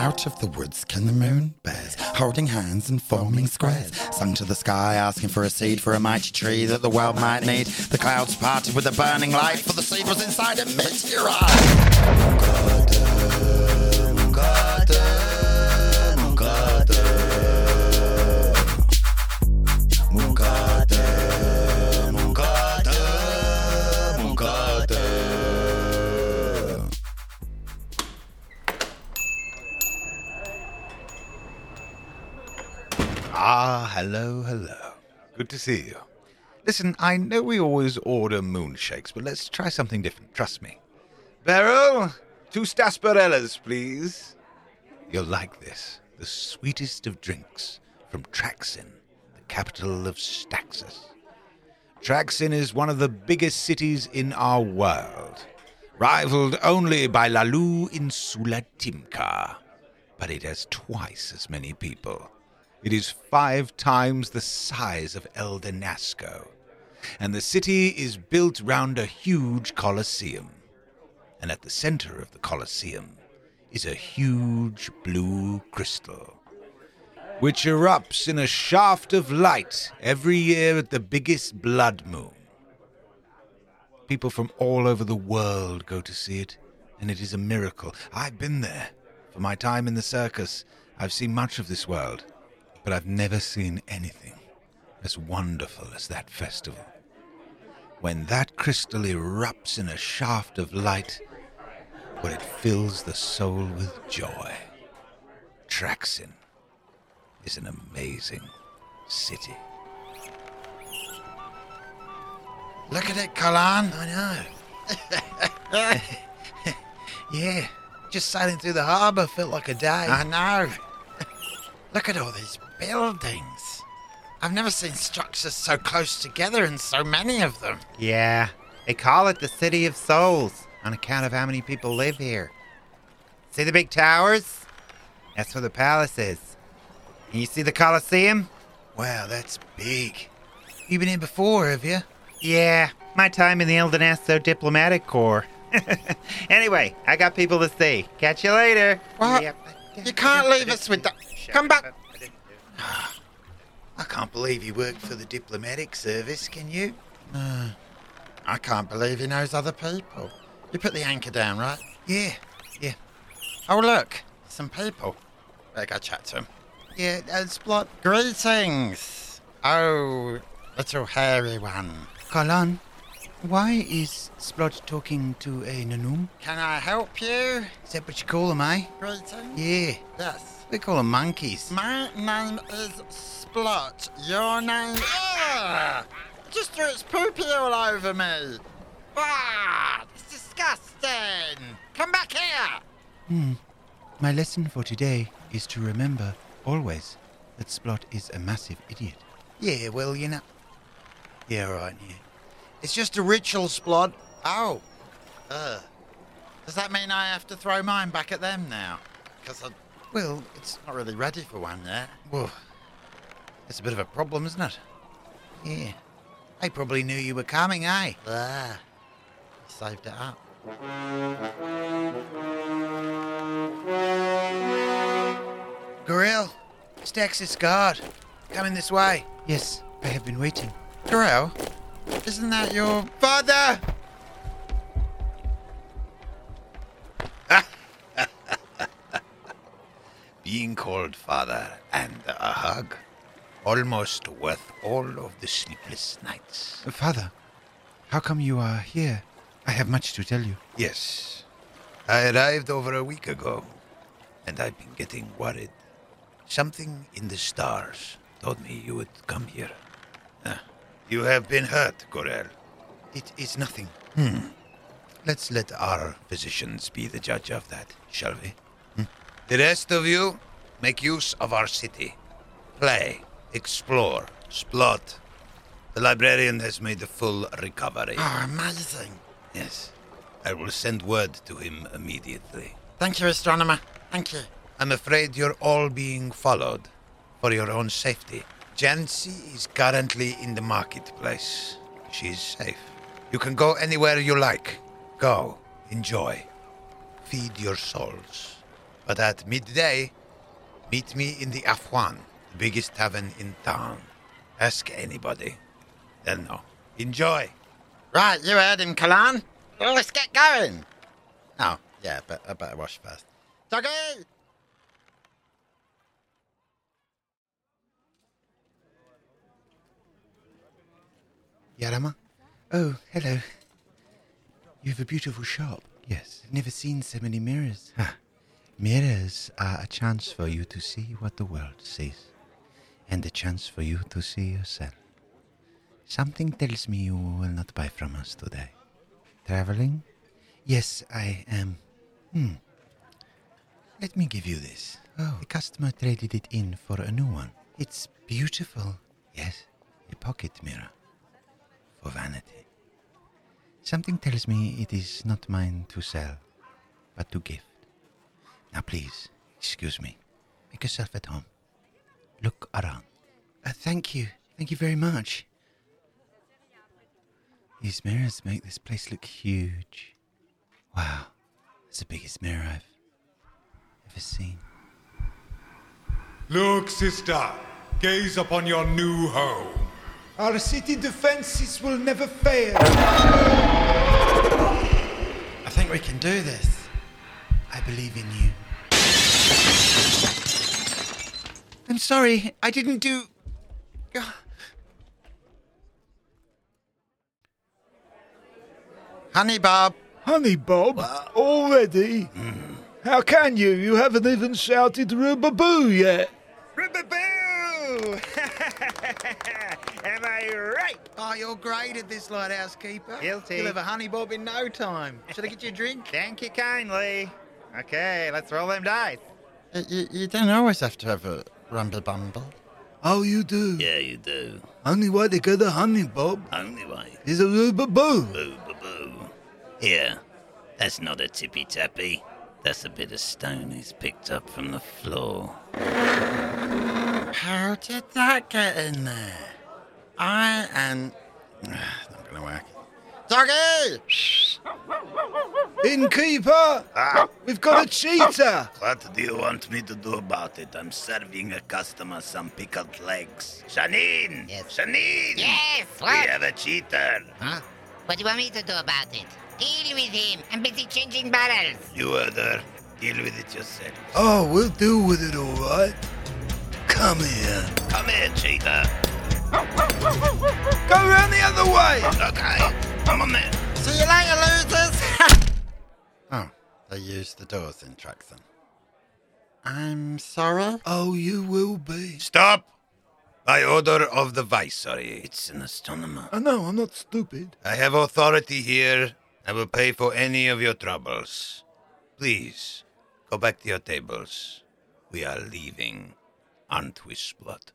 Out of the woods came the moon bears, holding hands and forming squares. Sung to the sky, asking for a seed for a mighty tree that the world might need. The clouds parted with a burning light, for the seed was inside a meteorite. Ah, hello, hello. Good to see you. Listen, I know we always order moonshakes, but let's try something different. Trust me. Beryl, two Staxxparillas, please. You'll like this. The sweetest of drinks from Traxzin, the capital of Staxxis. Traxzin is one of the biggest cities in our world, rivaled only by Lalu in Sulatimka, but it has twice as many people. It is five times the size of El Danasco, and the city is built round a huge colosseum. And at the center of the colosseum is a huge blue crystal, which erupts in a shaft of light every year at the biggest blood moon. People from all over the world go to see it, and it is a miracle. I've been there. For my time in the circus, I've seen much of this world, but I've never seen anything as wonderful as that festival. When that crystal erupts in a shaft of light, well, it fills the soul with joy. Traxzin is an amazing city. Look at it, Colin. I know. yeah, just sailing through the harbour felt like a day. I know. Look at all these buildings. I've never seen structures so close together and so many of them. Yeah, they call it the City of Souls on account of how many people live here. See the big towers? That's where the palace is. And you see the Colosseum? wow, that's big. You been here before, have you? Yeah, my time in the El Donasto Diplomatic Corps. anyway, I got people to see. Catch you later. What? Yep. You can't leave us with that. Come back. I can't believe you work for the diplomatic service, can you? I can't believe he knows other people. You put the anchor down, right? Yeah, yeah. Oh, look. Some people. Better go chat to him. Yeah, uh, Splott. Greetings. Oh, little hairy one. Colin, why is Splott talking to a Nanum? Can I help you? Is that what you call them, eh? Greetings. Yeah, Yes. we call them monkeys. My name is Splott. Your name. Ah! Just threw its poopy all over me. Ah! It's disgusting. Come back here. Hmm. My lesson for today is to remember, always, that Splott is a massive idiot. Yeah, well, you know. Yeah, right, yeah. It's just a ritual, Splott. Oh. Uh. Does that mean I have to throw mine back at them now? Because I'm Well, it's. not really ready for one yet. Well, it's a bit of a problem, isn't it? Yeah. They probably knew you were coming, eh? Ah. Saved it up. Gorel, Staxxis guard. Coming this way. Yes, I have been waiting. Gorel, isn't that your Father! Being called father and a hug, almost worth all of the sleepless nights. Father, how come you are here? I have much to tell you. Yes, I arrived over a week ago, and I've been getting worried. Something in the stars told me you would come here. Ah, you have been hurt, Gorel. It is nothing. Let's let our physicians be the judge of that, shall we? Hmm? The rest of you, make use of our city. Play, explore, Splott. The librarian has made a full recovery. Oh, amazing. Yes. I will send word to him immediately. Thank you, astronomer. Thank you. I'm afraid you're all being followed for your own safety. Jansey is currently in the marketplace. She's safe. You can go anywhere you like. Go. Enjoy. Feed your souls. But at midday, meet me in the Afwan, the biggest tavern in town. Ask anybody. They'll know. Enjoy. Right, you heard him, Colin. Well, let's get going. Oh, yeah, but I better wash first. Doggy! Yarama? Oh, hello. You have a beautiful shop. Yes. I've never seen so many mirrors. Ha. Mirrors are a chance for you to see what the world sees, and a chance for you to see yourself. Something tells me you will not buy from us today. Traveling? Yes, I am. Hmm. Let me give you this. Oh. The customer traded it in for a new one. It's beautiful. Yes, a pocket mirror. For vanity. Something tells me it is not mine to sell, but to gift. Now, please, excuse me. Make yourself at home. Look around. Uh, thank you. Thank you very much. These mirrors make this place look huge. Wow, it's the biggest mirror I've ever seen. Look, sister, gaze upon your new home. Our city defenses will never fail. I think we can do this. I believe in you. I'm sorry, I didn't do. Honey, Bob. Honey Bob, uh, already? Hmm. How can you? You haven't even shouted Rubaboo yet. Ribbaboo! Am I right? Oh, you're great at this, lighthouse keeper. Guilty. You'll have a honey bob in no time. Should I get you a drink? Thank you kindly. Okay, let's roll them dice. You, you, you don't always have to have a rumble bumble. Oh, you do? Yeah, you do. Only way to get a honey Bob Only way. is a Rubaboo. Boo, boo, boo. Here, that's not a tippy tappy. That's a bit of stone he's picked up from the floor. How did that get in there? I am. Not gonna work. Doggy! Innkeeper, ah. we've got a cheater. What do you want me to do about it? I'm serving a customer some pickled legs. Janine! Yes. Janine! Yes, We have a cheater. Huh? What do you want me to do about it? Deal with him. I'm busy changing barrels. You other, deal with it yourself. Oh, we'll deal with it all right. Come here. Come here, cheater. Go round the other way. Okay, I'm on then. See you later, losers! oh, they used the doors in Traxzin. I'm sorry? Oh, you will be. Stop! By order of the Viceroy. It's an astronomer. I know, I'm not stupid. I have authority here. I will pay for any of your troubles. Please, go back to your tables. We are leaving, aren't we, Splott?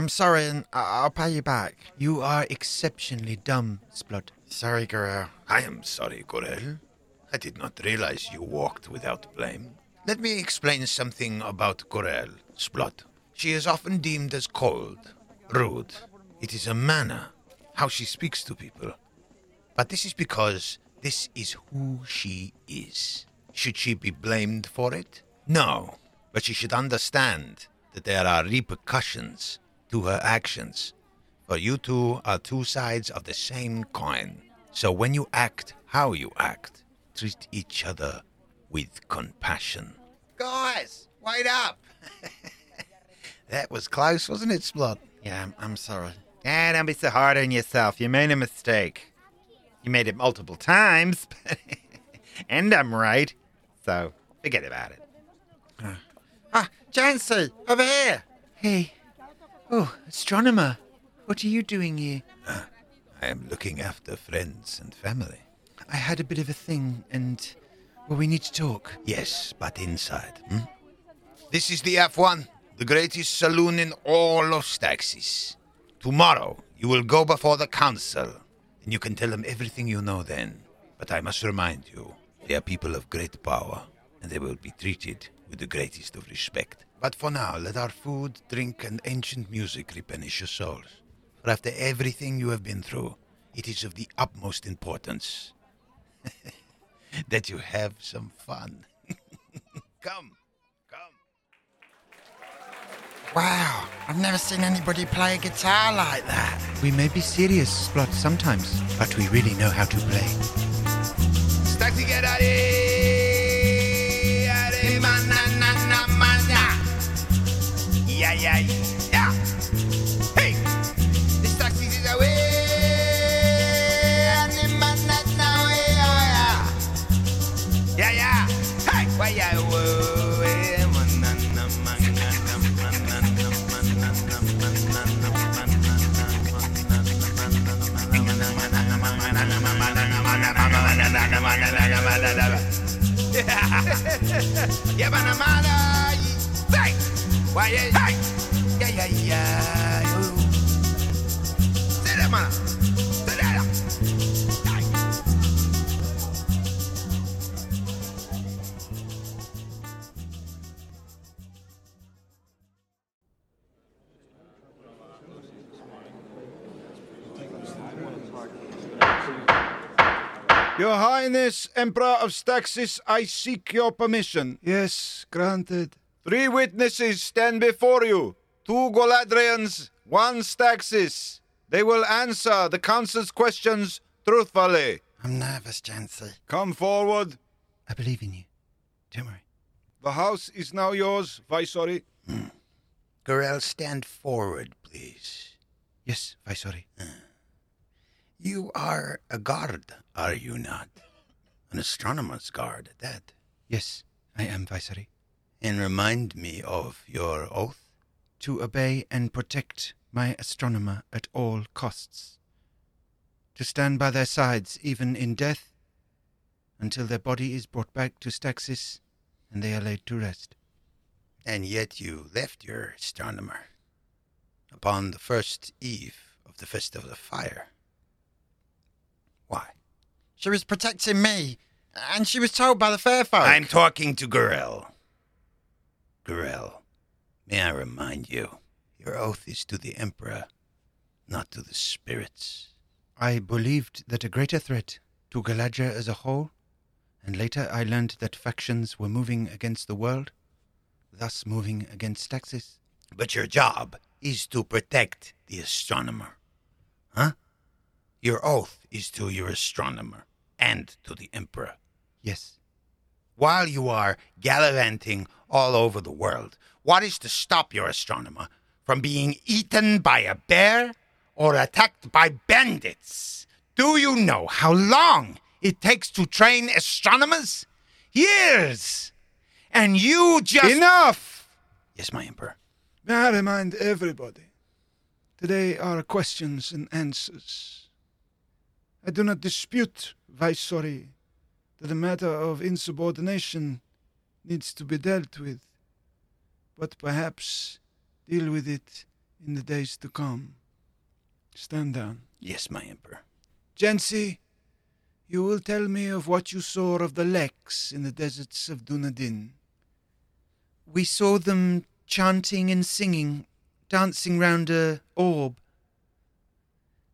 I'm sorry, and I- I'll pay you back. You are exceptionally dumb, Splott. Sorry, Guerrero. I am sorry, Gorel. I did not realize you walked without blame. Let me explain something about Gorel, Splott. She is often deemed as cold, rude. It is a manner, how she speaks to people. But this is because this is who she is. Should she be blamed for it? No. But she should understand that there are repercussions to her actions. For you two are two sides of the same coin. So when you act how you act, treat each other with compassion. Guys, wait up! that was close, wasn't it, Splott? Yeah, I'm, I'm sorry. Ah, don't be so hard on yourself. You made a mistake. You made it multiple times, and I'm right. So forget about it. Ah, Jansey, over here! Hey. Oh, astronomer. What are you doing here? I am looking after friends and family. I had a bit of a thing, and. Well, we need to talk. Yes, but inside. Hmm? This is the F1, the greatest saloon in all of Staxxis. Tomorrow, you will go before the council, and you can tell them everything you know then. But I must remind you, they are people of great power, and they will be treated with the greatest of respect. But for now, let our food, drink, and ancient music replenish your souls. For after everything you have been through, it is of the utmost importance that you have some fun. come, come. Wow, I've never seen anybody play a guitar like that. We may be serious, Splott, sometimes, but we really know how to play. Staxi, get Yeah. Hey, why yeah, eh, I'm Hey, why, hey, yeah, yeah, yeah. Say that, man. Your Highness, Emperor of Staxxis, I seek your permission. Yes, granted. Three witnesses stand before you. Two Goladrians, one Staxxis. They will answer the council's questions truthfully. I'm nervous, Jansey. Come forward. I believe in you. Don't worry. The house is now yours, Viceroy. Hmm. Gorel, stand forward, please. Yes, Viceroy. Hmm. You are a guard, are you not? An astronomer's guard at that. Yes, I am Viceroy. And remind me of your oath. To obey and protect my astronomer at all costs. To stand by their sides even in death until their body is brought back to Staxxis and they are laid to rest. And yet you left your astronomer upon the first eve of the Festival of Fire. Why? She was protecting me, and she was told by the fair folk. I'm talking to Gorel. Gorel, may I remind you, your oath is to the Emperor, not to the spirits. I believed that a greater threat to Galadriel as a whole, and later I learned that factions were moving against the world, thus moving against Staxxis. But your job is to protect the astronomer. Huh? Your oath is to your astronomer and to the Emperor. Yes, While you are gallivanting all over the world, what is to stop your astronomer from being eaten by a bear or attacked by bandits? Do you know how long it takes to train astronomers? Years! And you just. Enough! Yes, my Emperor. May I remind everybody, today are questions and answers. I do not dispute, Viceroy, that the matter of insubordination needs to be dealt with, but perhaps deal with it in the days to come. Stand down. Yes, my Emperor. Jansey, you will tell me of what you saw of the Lex in the deserts of Duna Din. we saw them chanting and singing, dancing round a orb.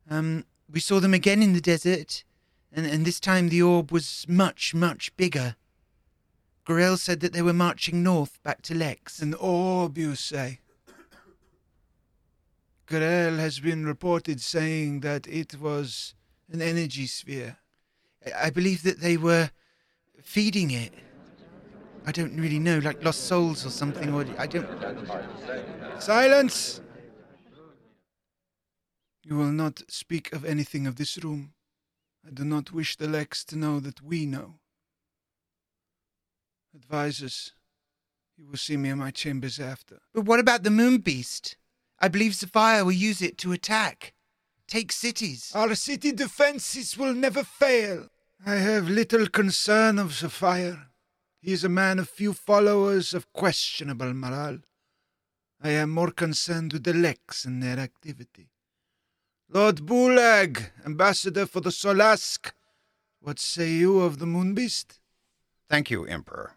Um, we saw them again in the desert, and, and this time the orb was much, much bigger. Gorel said that they were marching north back to Lex. An orb, you say? Gorel has been reported saying that it was an energy sphere. I- I believe that they were feeding it. I don't really know, like lost souls or something, or I don't. Silence! You will not speak of anything of this room. I do not wish the Lex to know that we know. Advisors, you will see me in my chambers after. But what about the moon beast? I believe Sapphire will use it to attack, take cities. Our city defenses will never fail. I have little concern of Sapphire. He is a man of few followers of questionable morale. I am more concerned with the Lex and their activity. Lord Bulag, ambassador for the Solask, what say you of the Moon Beast? Thank you, Emperor.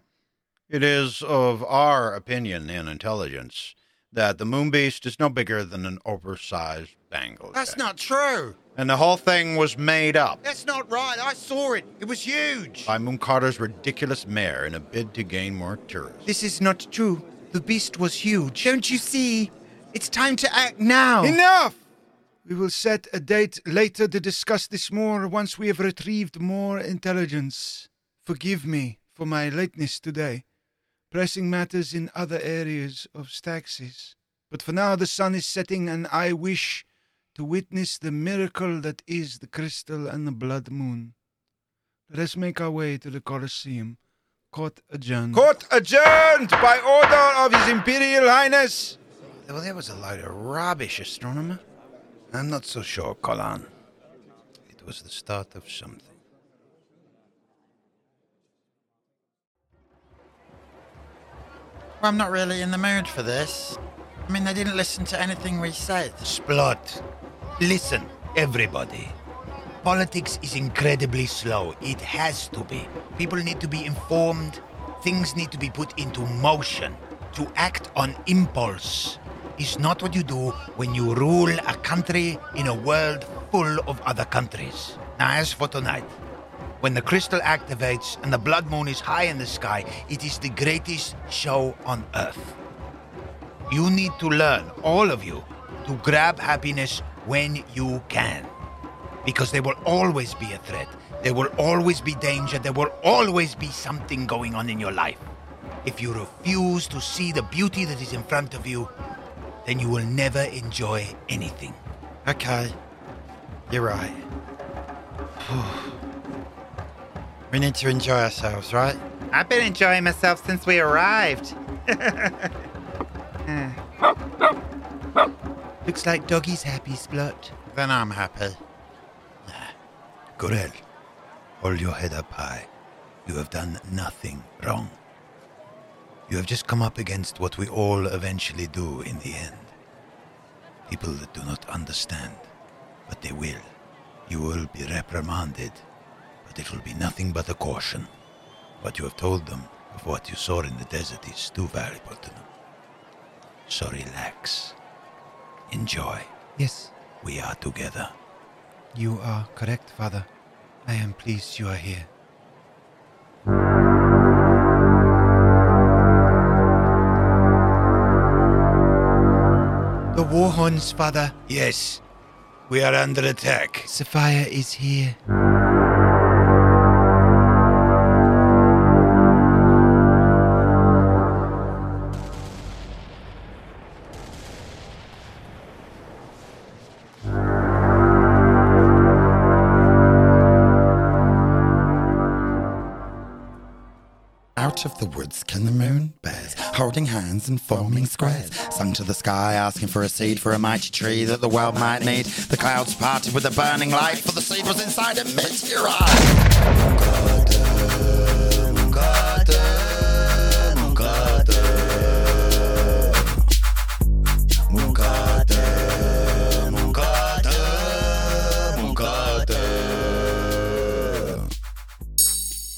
It is of our opinion and intelligence that the moon beast is no bigger than an oversized bangle. That's not true. And the whole thing was made up That's not right. I saw it. It was huge. by Moonkarta's ridiculous mayor in a bid to gain more tourists. This is not true. The beast was huge. Don't you see? It's time to act now. Enough! We will set a date later to discuss this more once we have retrieved more intelligence. Forgive me for my lateness today. Pressing matters in other areas of Staxxis. But for now, the sun is setting, and I wish to witness the miracle that is the crystal and the blood moon. Let us make our way to the Colosseum. Court adjourned. Court adjourned by order of His Imperial Highness. Well, that was a load of rubbish, astronomer. I'm not so sure, Colin. It was the start of something. Well, I'm not really in the mood for this. I mean, they didn't listen to anything we said. Splott. Listen, everybody. Politics is incredibly slow. It has to be. People need to be informed. Things need to be put into motion. To act on impulse is not what you do when you rule a country in a world full of other countries. Now, as for tonight, when the crystal activates and the blood moon is high in the sky, it is the greatest show on earth. You need to learn, all of you, to grab happiness when you can. Because there will always be a threat. There will always be danger. There will always be something going on in your life. If you refuse to see the beauty that is in front of you, then you will never enjoy anything. Okay. You're right. we need to enjoy ourselves, right? I've been enjoying myself since we arrived. Looks like Doggy's happy, Splott. Then I'm happy. Gorel, hold your head up high. You have done nothing wrong. You have just come up against what we all eventually do in the end. People that do not understand, but they will. You will be reprimanded, but it will be nothing but a caution. What you have told them of what you saw in the desert is too valuable to them. So relax. Enjoy. Yes, We are together. you are correct, Father. I am pleased you are here. Horns, Father. Yes, we are under attack. Sophia is here. Holding hands and forming squares. Sung to the sky, asking for a seed for a mighty tree that the world might need. The clouds parted with a burning light, for the seed was inside a meteorite.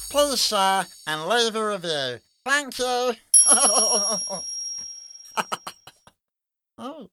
Please share and leave a review. Thank you. oh. oh.